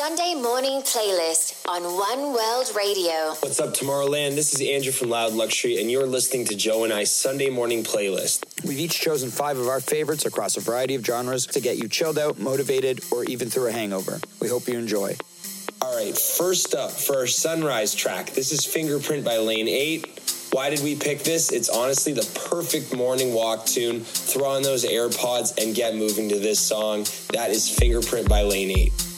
Sunday morning playlist on One World Radio. What's up, Tomorrowland? This is Andrew from Loud Luxury, and you're listening to Joe and I Sunday morning playlist. We've each chosen five of our favorites across a variety of genres to get you chilled out, motivated, or even through a hangover. We hope you enjoy. All right, first up for our sunrise track, this is Fingerprint by Lane 8. Why did we pick this? It's honestly the perfect morning walk tune. Throw on those AirPods and get moving to this song. That is Fingerprint by Lane 8.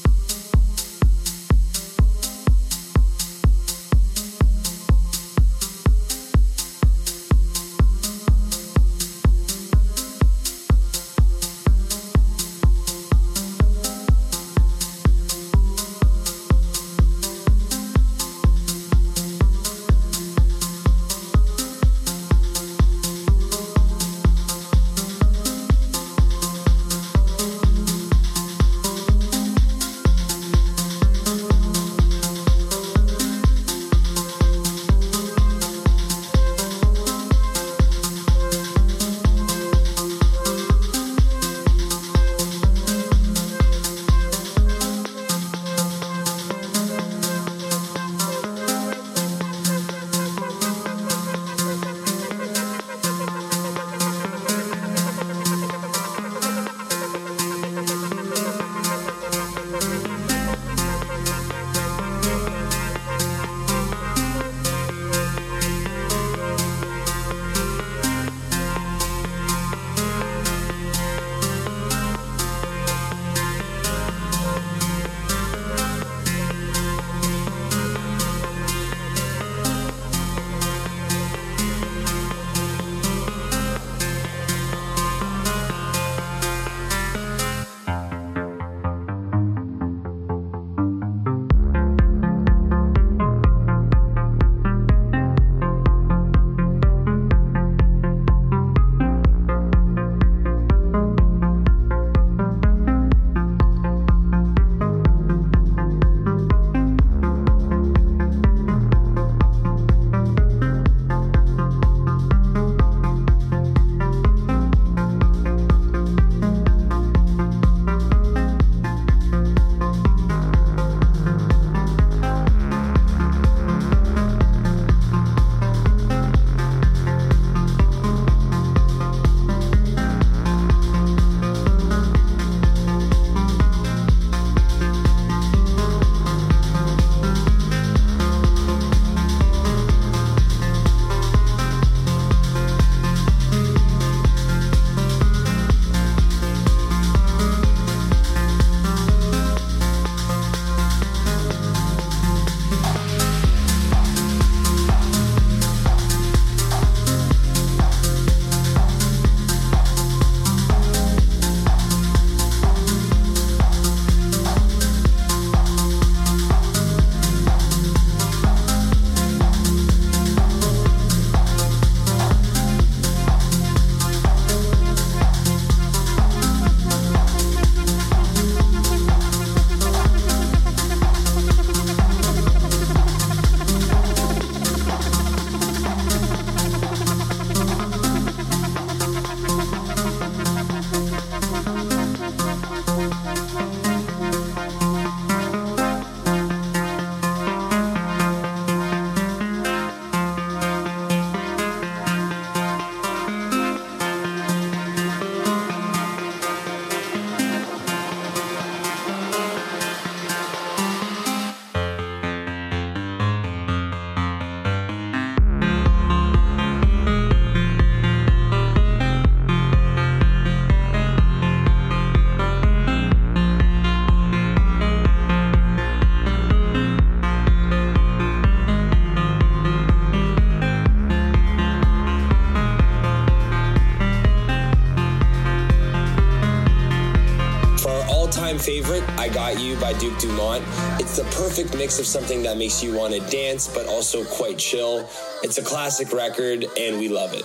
You by Duke Dumont. It's the perfect mix of something that makes you want to dance, but also quite chill. It's a classic record, and we love it.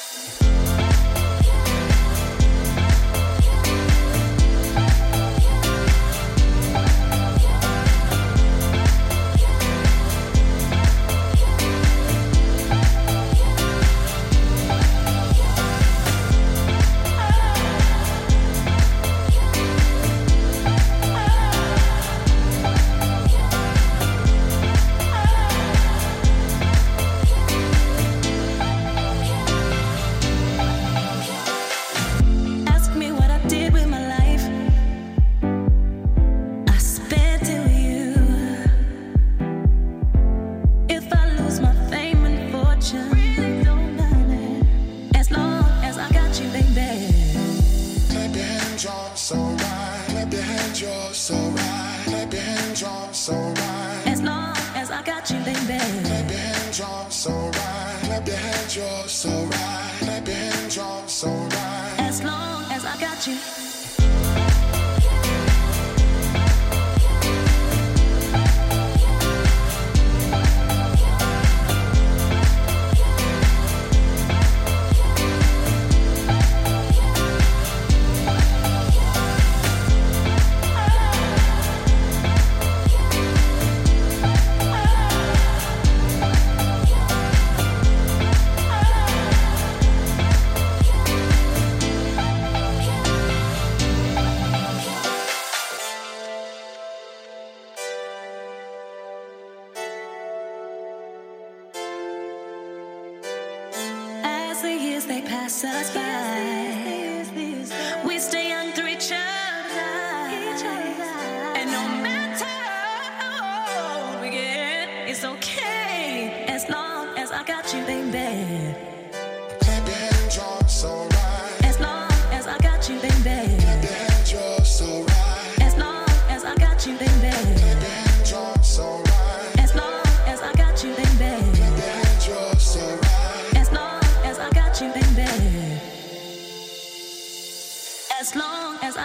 so right. Clap your hands, you're so right. Clap your hands, you're so right. As long as I got you.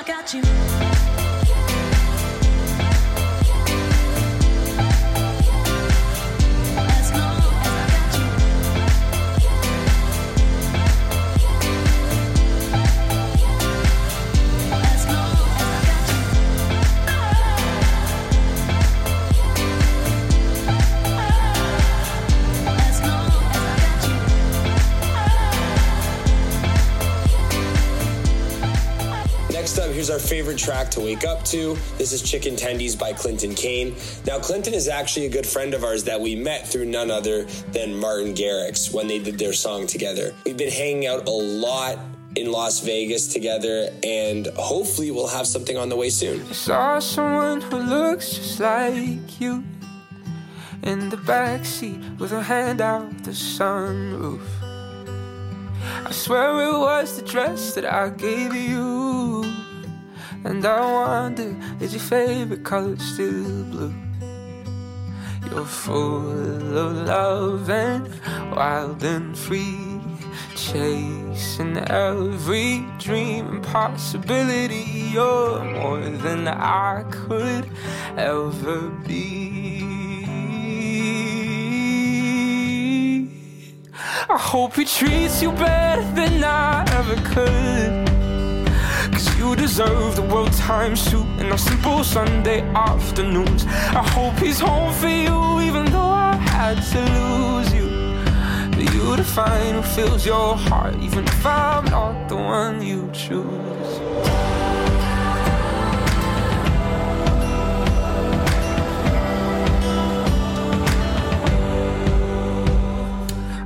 Got you. Favorite track to wake up to. This is Chicken Tendies by Clinton Kane. Now, Clinton is actually a good friend of ours that we met through none other than Martin Garrix when they did their song together. We've been hanging out a lot in Las Vegas together, and hopefully, we'll have something on the way soon. I Saw someone who looks just like you in the backseat with her hand out the sunroof. I swear it was the dress that I gave you. And I wonder, is your favorite color still blue? You're full of love and wild and free, chasing every dream and possibility. You're more than I could ever be. I hope he treats you better than I ever could. You deserve the world time suit and our simple Sunday afternoons. I hope he's home for you, even though I had to lose you. For you to find who fills your heart, even if I'm not the one you choose.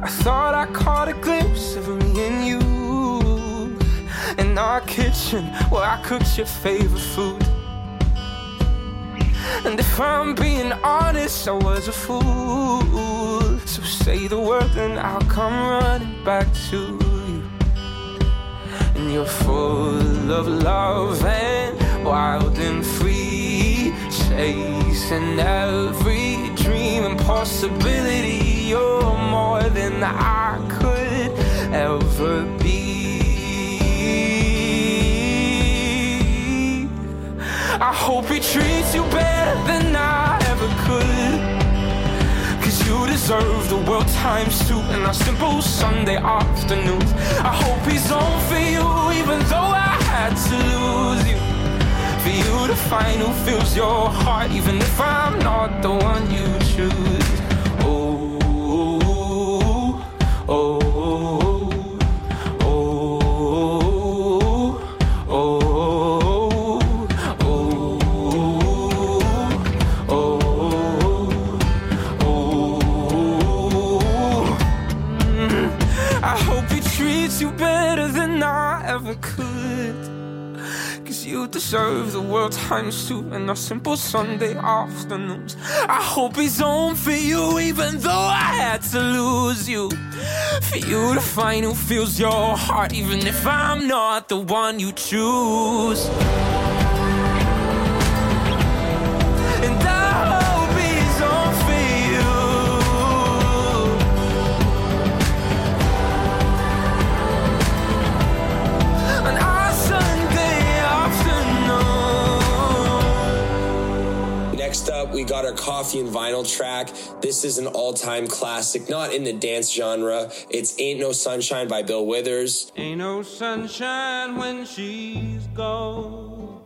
I thought I caught a glimpse of me and you in our kitchen where I cooked your favorite food. And if I'm being honest, I was a fool. So say the word, and I'll come running back to you. And you're full of love and wild and free, chasing every dream and possibility. You're more than I could ever be. I hope he treats you better than I ever could. Cause you deserve the world times two and our simple Sunday afternoons. I hope he's on for you, even though I had to lose you. For you to find who fills your heart, even if I'm not the one you choose. Deserve the world times two and our simple Sunday afternoons. I hope he's home for you, even though I had to lose you. For you to find who fills your heart, even if I'm not the one you choose. We got our coffee and vinyl track. This is an all time classic, not in the dance genre. It's Ain't No Sunshine by Bill Withers. Ain't no sunshine when she's gone.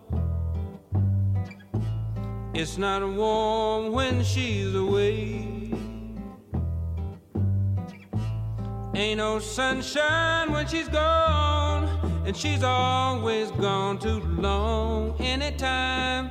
It's not warm when she's away. Ain't no sunshine when she's gone, and she's always gone too long. Anytime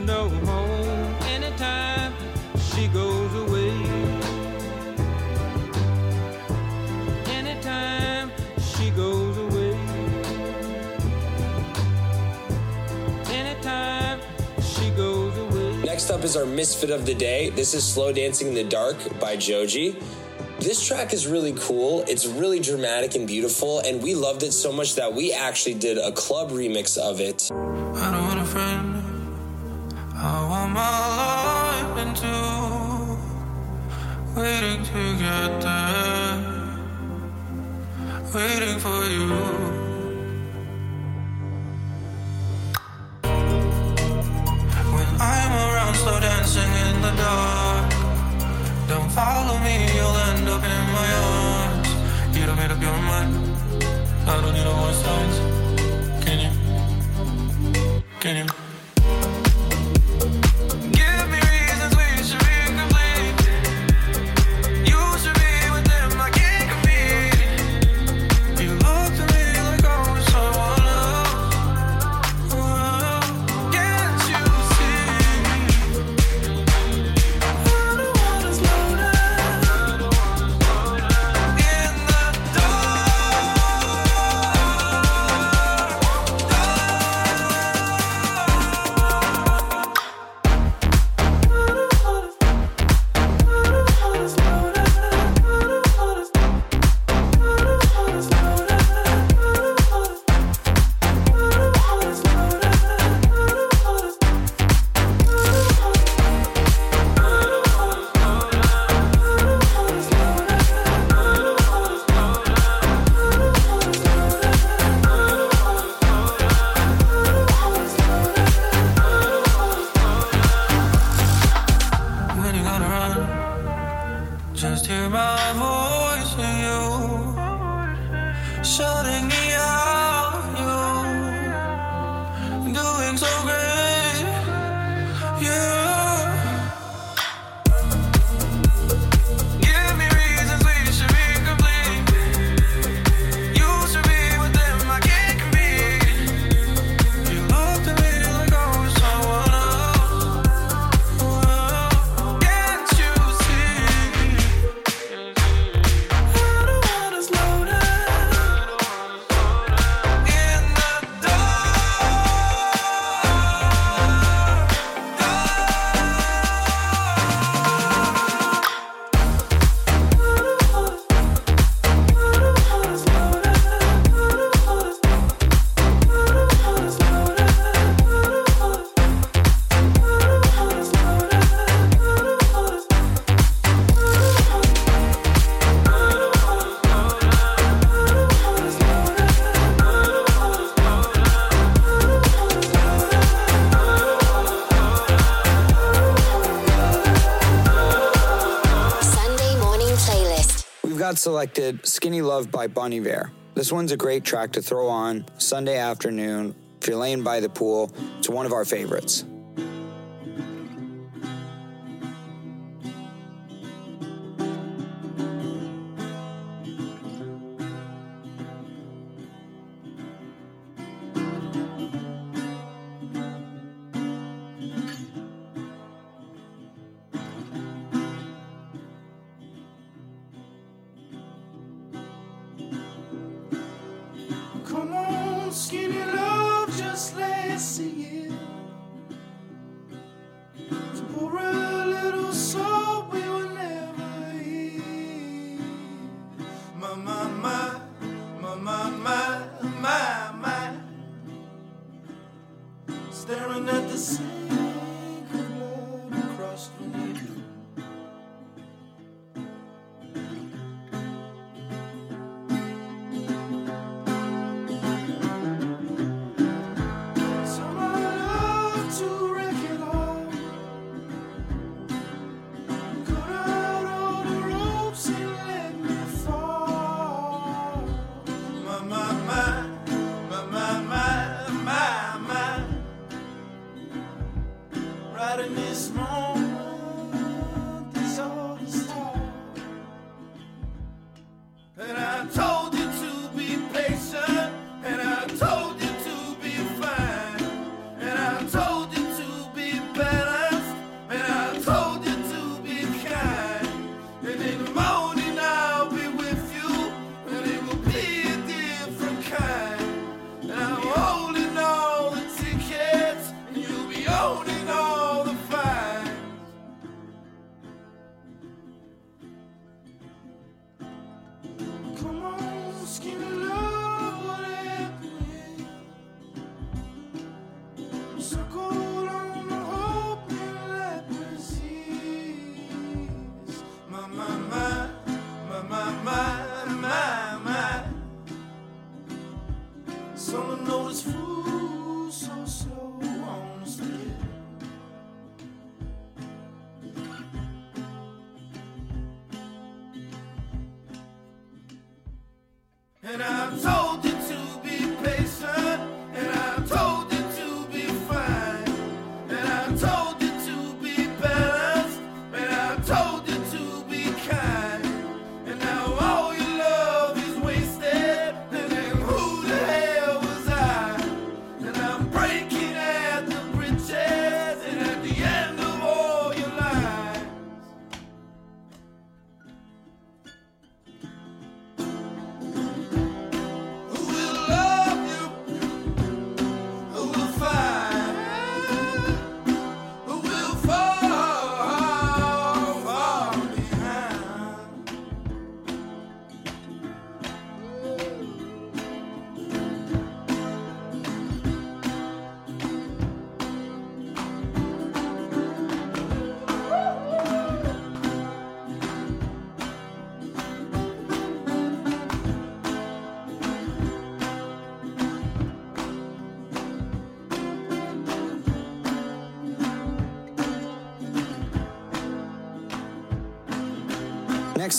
Next up is our misfit of the day. This is Slow Dancing in the Dark by Joji. This track is really cool. It's really dramatic and beautiful, and we loved it so much that we actually did a club remix of it. I don't want a friend. I want my life into waiting to get there, waiting for you. I'm around, slow dancing in the dark. Don't follow me, you'll end up in my arms. You don't made up your mind. I don't need no more signs. Can you? Can you? Selected Skinny Love by Bon Iver. This one's a great track to throw on Sunday afternoon if you're laying by the pool. It's one of our favorites.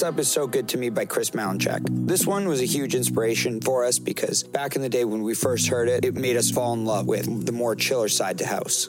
Up Is So Good to Me by Chris Malinchak. This one was a huge inspiration for us because back in the day when we first heard it, it made us fall in love with the more chiller side to house.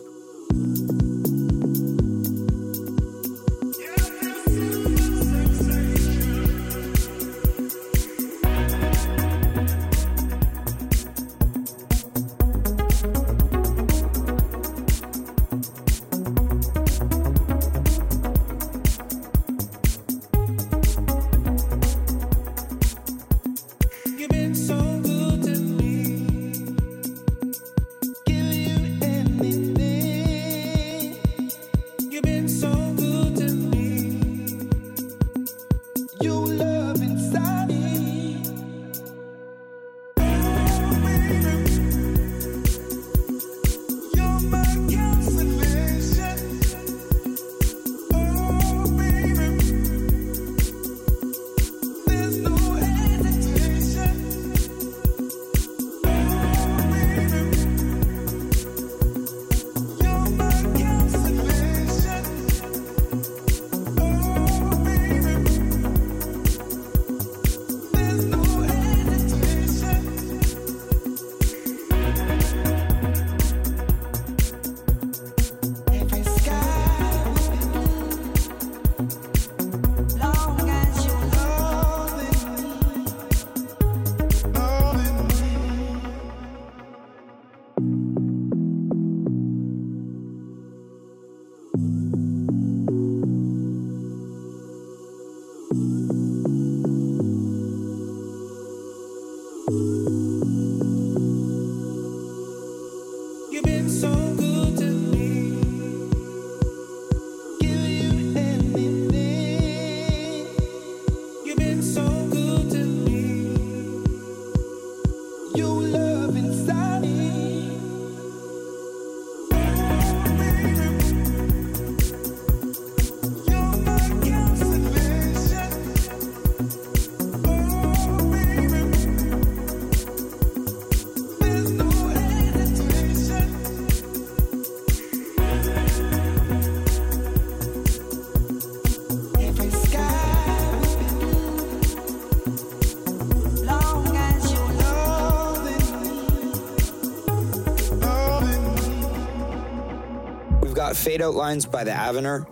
Fade Out Lines by the Avener.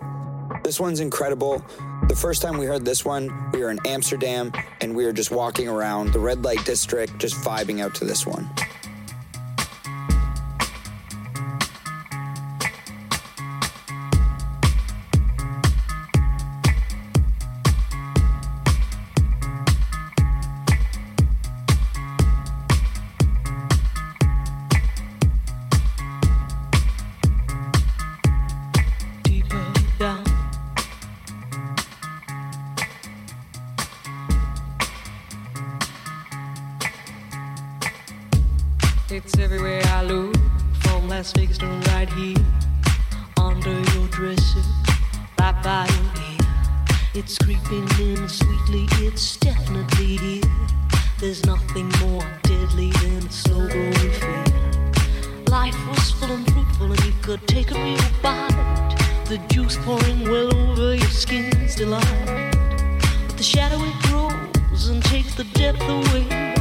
This one's incredible. The first time we heard this one, we were in Amsterdam and we were just walking around the red light district, just vibing out to this one. Pouring well over your skin's delight. But the shadow it grows and takes the depth away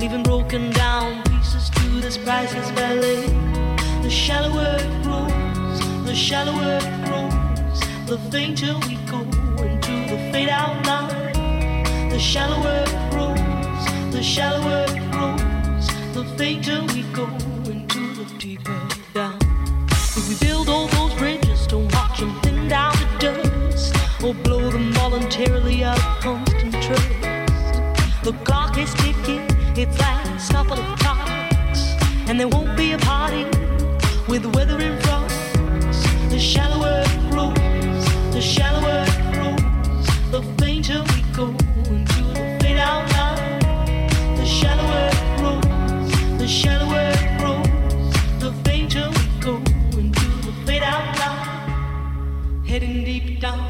leaving broken down pieces to this priceless ballet. The shallower it grows, the shallower it grows, the fainter we go into the fade out line. The shallower it grows, the shallower it grows, the fainter we go into the deeper down. If we build or blow them voluntarily out of constant trust. The clock is ticking, its last couple of clocks, and there won't be a party with the weather in front. The shallower it grows, the shallower it grows, the fainter we go into the fade out line. The shallower it grows, the shallower it grows, the fainter we go into the fade out line. Heading deep down,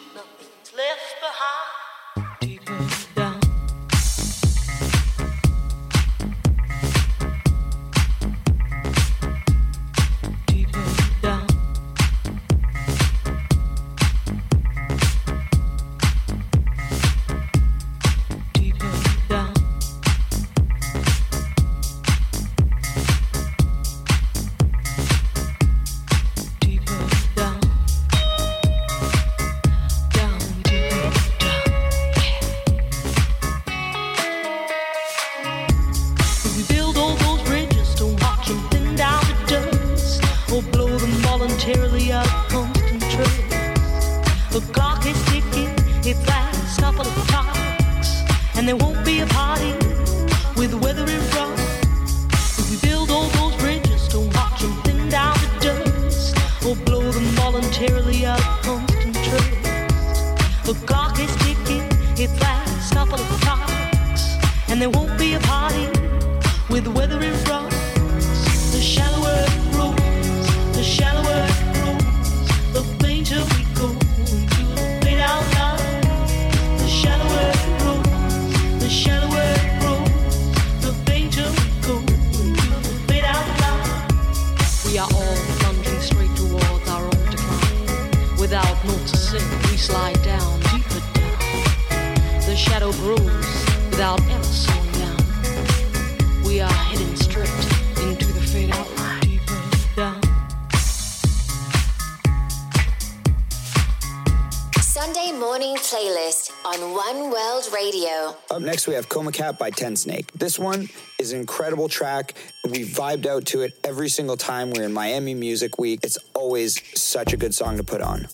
we Cat by Tensnake. This one is an incredible track. We vibed out to it every single time we're in Miami Music Week. It's always such a good song to put on.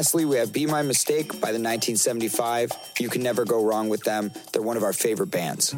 Lastly, we have Be My Mistake by the 1975. You can never go wrong with them. They're one of our favorite bands.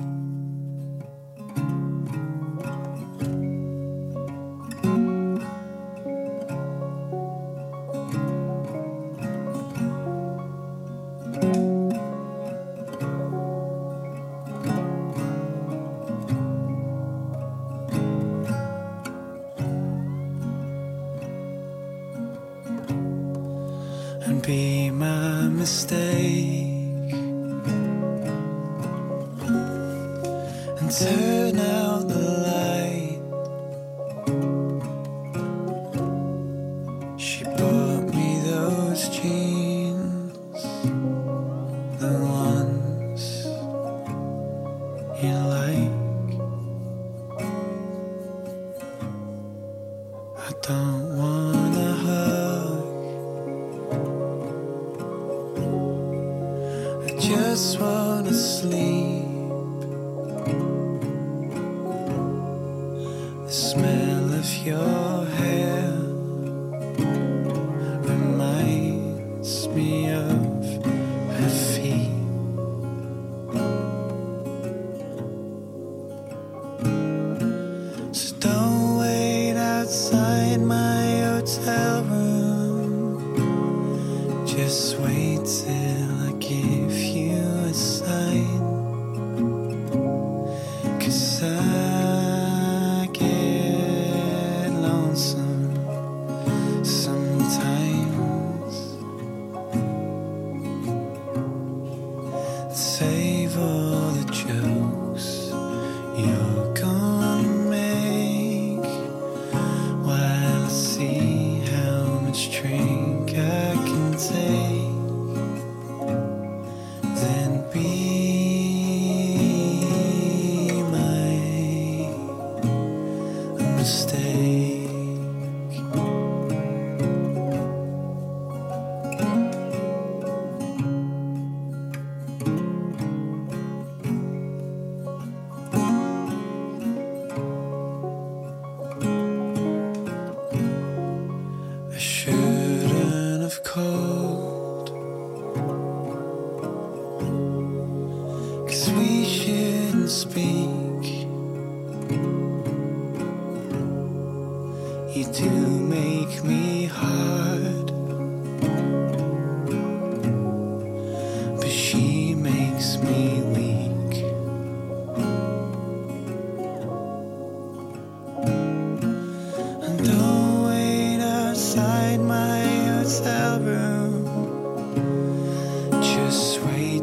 you.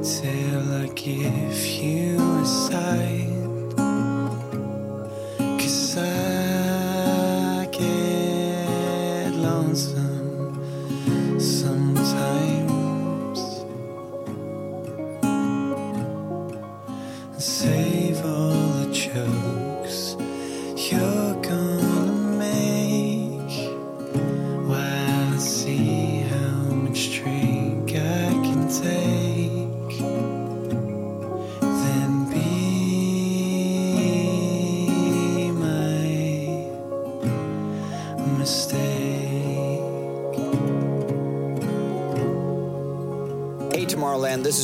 Till I give you a sign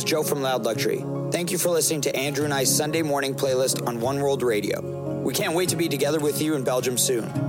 Joe from Loud Luxury. Thank you for listening to Andrew and I's Sunday morning playlist on One World Radio. We can't wait to be together with you in Belgium soon.